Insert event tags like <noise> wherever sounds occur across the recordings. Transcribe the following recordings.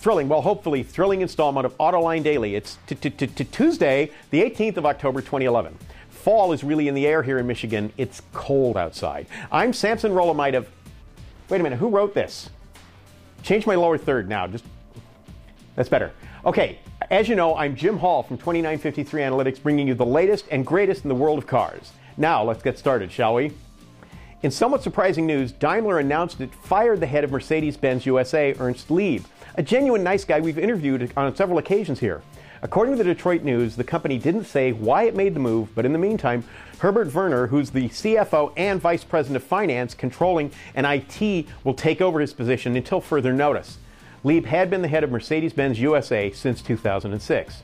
thrilling, well, hopefully thrilling installment of Autoline Daily. It's Tuesday, the 18th of October, 2011. Fall is really in the air here in Michigan. It's cold outside. I'm Samson Rolomite of. Wait a minute, who wrote this? Change my lower third now. Just that's better. Okay, as you know, I'm Jim Hall from 2953 Analytics, bringing you the latest and greatest in the world of cars. Now, let's get started, shall we? In somewhat surprising news, Daimler announced it fired the head of Mercedes Benz USA, Ernst Lieb, a genuine nice guy we've interviewed on several occasions here. According to the Detroit News, the company didn't say why it made the move, but in the meantime, Herbert Werner, who's the CFO and Vice President of Finance, Controlling, and IT, will take over his position until further notice. Lieb had been the head of Mercedes Benz USA since 2006.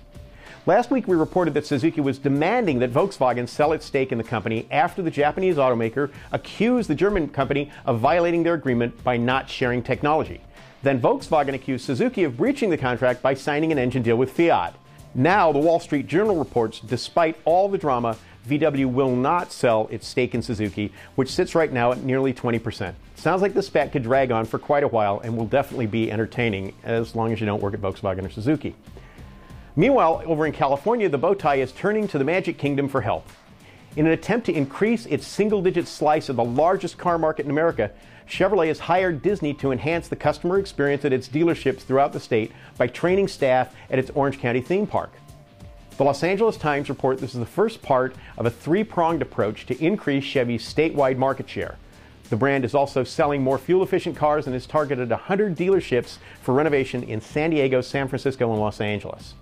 Last week, we reported that Suzuki was demanding that Volkswagen sell its stake in the company after the Japanese automaker accused the German company of violating their agreement by not sharing technology. Then Volkswagen accused Suzuki of breaching the contract by signing an engine deal with Fiat. Now, the Wall Street Journal reports despite all the drama, VW will not sell its stake in Suzuki, which sits right now at nearly 20%. Sounds like the spat could drag on for quite a while and will definitely be entertaining as long as you don't work at Volkswagen or Suzuki. Meanwhile, over in California, the bow tie is turning to the Magic Kingdom for help. In an attempt to increase its single digit slice of the largest car market in America, Chevrolet has hired Disney to enhance the customer experience at its dealerships throughout the state by training staff at its Orange County theme park. The Los Angeles Times report this is the first part of a three pronged approach to increase Chevy's statewide market share. The brand is also selling more fuel efficient cars and has targeted 100 dealerships for renovation in San Diego, San Francisco, and Los Angeles.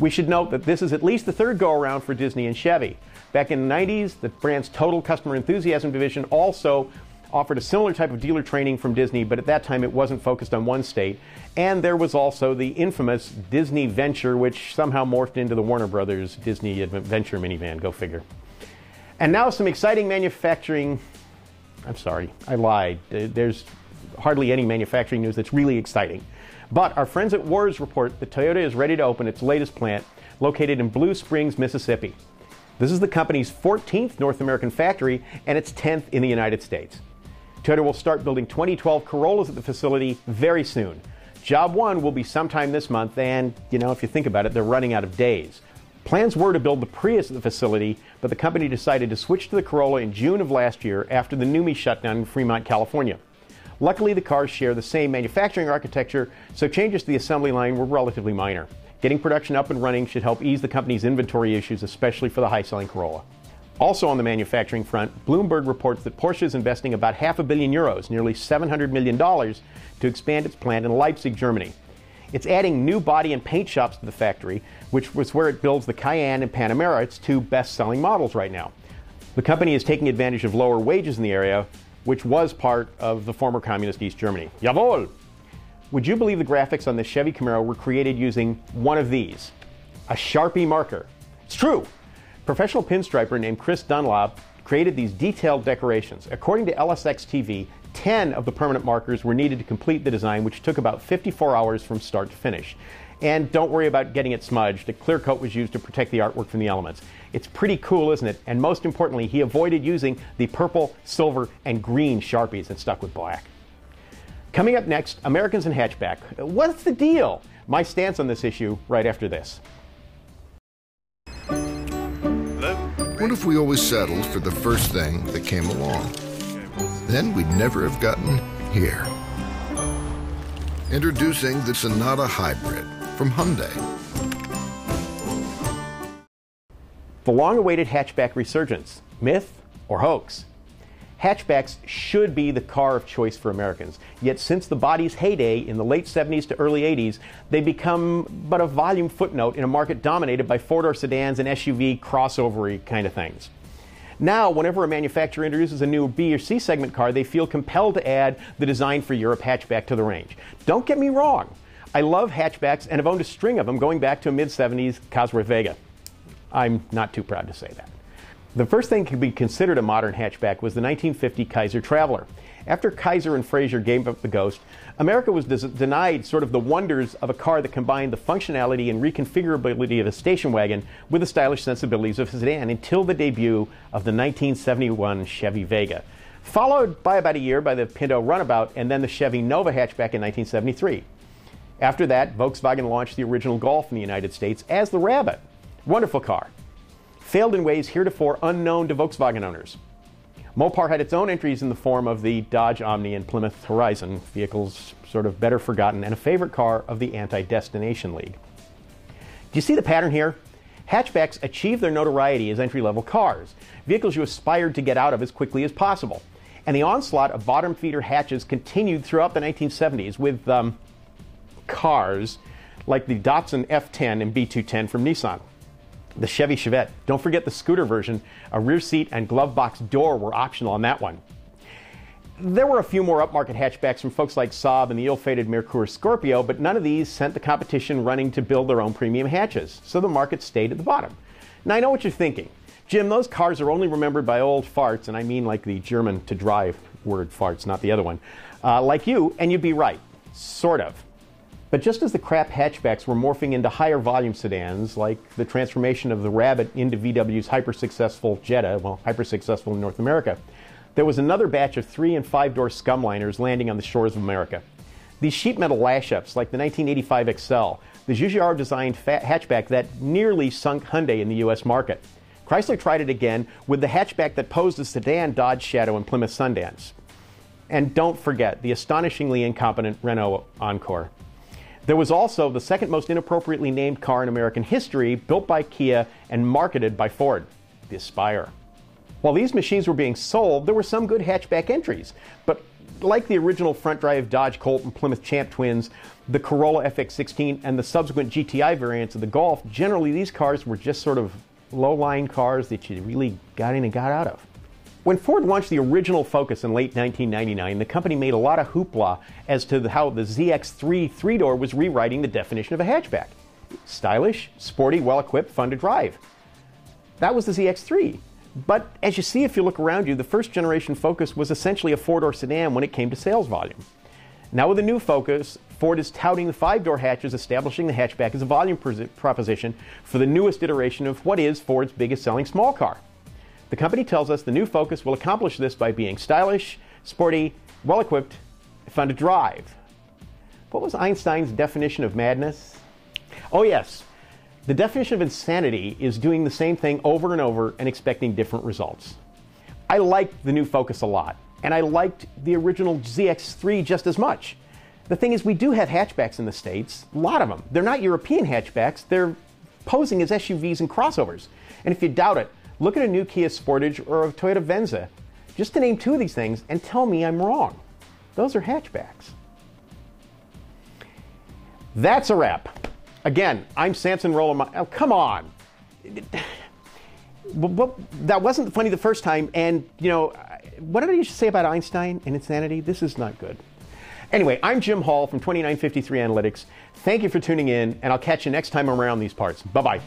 We should note that this is at least the third go around for Disney and Chevy. Back in the 90s, the brand's Total Customer Enthusiasm division also offered a similar type of dealer training from Disney, but at that time it wasn't focused on one state. And there was also the infamous Disney Venture, which somehow morphed into the Warner Brothers Disney Venture minivan. Go figure. And now some exciting manufacturing. I'm sorry, I lied. There's hardly any manufacturing news that's really exciting. But our friends at Ward's report that Toyota is ready to open its latest plant located in Blue Springs, Mississippi. This is the company's 14th North American factory and its 10th in the United States. Toyota will start building 2012 Corollas at the facility very soon. Job one will be sometime this month, and, you know, if you think about it, they're running out of days. Plans were to build the Prius at the facility, but the company decided to switch to the Corolla in June of last year after the NUMMI shutdown in Fremont, California. Luckily, the cars share the same manufacturing architecture, so changes to the assembly line were relatively minor. Getting production up and running should help ease the company's inventory issues, especially for the high selling Corolla. Also on the manufacturing front, Bloomberg reports that Porsche is investing about half a billion euros, nearly $700 million, to expand its plant in Leipzig, Germany. It's adding new body and paint shops to the factory, which was where it builds the Cayenne and Panamera, its two best selling models right now. The company is taking advantage of lower wages in the area, which was part of the former communist East Germany. Jawohl! Would you believe the graphics on the Chevy Camaro were created using one of these? A Sharpie marker. It's true! Professional pinstriper named Chris Dunlop created these detailed decorations. According to LSX TV, 10 of the permanent markers were needed to complete the design, which took about 54 hours from start to finish. And don't worry about getting it smudged. A clear coat was used to protect the artwork from the elements. It's pretty cool, isn't it? And most importantly, he avoided using the purple, silver, and green Sharpies and stuck with black. Coming up next, Americans in Hatchback. What's the deal? My stance on this issue right after this. What if we always settled for the first thing that came along? Then we'd never have gotten here. Introducing the Sonata Hybrid from Hyundai. The long awaited hatchback resurgence myth or hoax? Hatchbacks should be the car of choice for Americans. Yet, since the body's heyday in the late 70s to early 80s, they become but a volume footnote in a market dominated by four door sedans and SUV crossovery kind of things. Now, whenever a manufacturer introduces a new B or C segment car, they feel compelled to add the design for Europe hatchback to the range. Don't get me wrong. I love hatchbacks and have owned a string of them going back to a mid 70s Cosworth Vega. I'm not too proud to say that. The first thing to be considered a modern hatchback was the 1950 Kaiser Traveler. After Kaiser and Frazer gave up the Ghost, America was des- denied sort of the wonders of a car that combined the functionality and reconfigurability of a station wagon with the stylish sensibilities of a sedan until the debut of the 1971 Chevy Vega, followed by about a year by the Pinto Runabout and then the Chevy Nova hatchback in 1973. After that, Volkswagen launched the original Golf in the United States as the Rabbit. Wonderful car. Failed in ways heretofore unknown to Volkswagen owners. Mopar had its own entries in the form of the Dodge Omni and Plymouth Horizon, vehicles sort of better forgotten, and a favorite car of the Anti Destination League. Do you see the pattern here? Hatchbacks achieved their notoriety as entry level cars, vehicles you aspired to get out of as quickly as possible. And the onslaught of bottom feeder hatches continued throughout the 1970s with um, cars like the Datsun F10 and B210 from Nissan the Chevy Chevette. Don't forget the scooter version. A rear seat and glove box door were optional on that one. There were a few more upmarket hatchbacks from folks like Saab and the ill-fated Merkur Scorpio, but none of these sent the competition running to build their own premium hatches, so the market stayed at the bottom. Now I know what you're thinking. Jim, those cars are only remembered by old farts, and I mean like the German to drive word farts, not the other one, uh, like you, and you'd be right. Sort of. But just as the crap hatchbacks were morphing into higher volume sedans, like the transformation of the Rabbit into VW's hyper successful Jetta, well, hyper successful in North America, there was another batch of three and five door scumliners landing on the shores of America. These sheet metal lash ups, like the 1985 Excel, the Giugiaro designed hatchback that nearly sunk Hyundai in the US market. Chrysler tried it again with the hatchback that posed as sedan Dodge Shadow and Plymouth Sundance. And don't forget the astonishingly incompetent Renault Encore. There was also the second most inappropriately named car in American history, built by Kia and marketed by Ford, the Aspire. While these machines were being sold, there were some good hatchback entries, but like the original front drive Dodge Colt and Plymouth Champ twins, the Corolla FX16, and the subsequent GTI variants of the Golf, generally these cars were just sort of low line cars that you really got in and got out of. When Ford launched the original Focus in late 1999, the company made a lot of hoopla as to how the ZX3 three door was rewriting the definition of a hatchback stylish, sporty, well equipped, fun to drive. That was the ZX3. But as you see if you look around you, the first generation Focus was essentially a four door sedan when it came to sales volume. Now, with the new Focus, Ford is touting the five door hatches, establishing the hatchback as a volume proposition for the newest iteration of what is Ford's biggest selling small car. The company tells us the new Focus will accomplish this by being stylish, sporty, well equipped, fun to drive. What was Einstein's definition of madness? Oh, yes. The definition of insanity is doing the same thing over and over and expecting different results. I liked the new Focus a lot, and I liked the original ZX3 just as much. The thing is, we do have hatchbacks in the States, a lot of them. They're not European hatchbacks, they're posing as SUVs and crossovers. And if you doubt it, Look at a new Kia Sportage or a Toyota Venza, just to name two of these things, and tell me I'm wrong. Those are hatchbacks. That's a wrap. Again, I'm Samson Roller. Oh, come on. <sighs> that wasn't funny the first time, and you know, what did I say about Einstein and insanity? This is not good. Anyway, I'm Jim Hall from 2953 Analytics. Thank you for tuning in, and I'll catch you next time around these parts. Bye bye.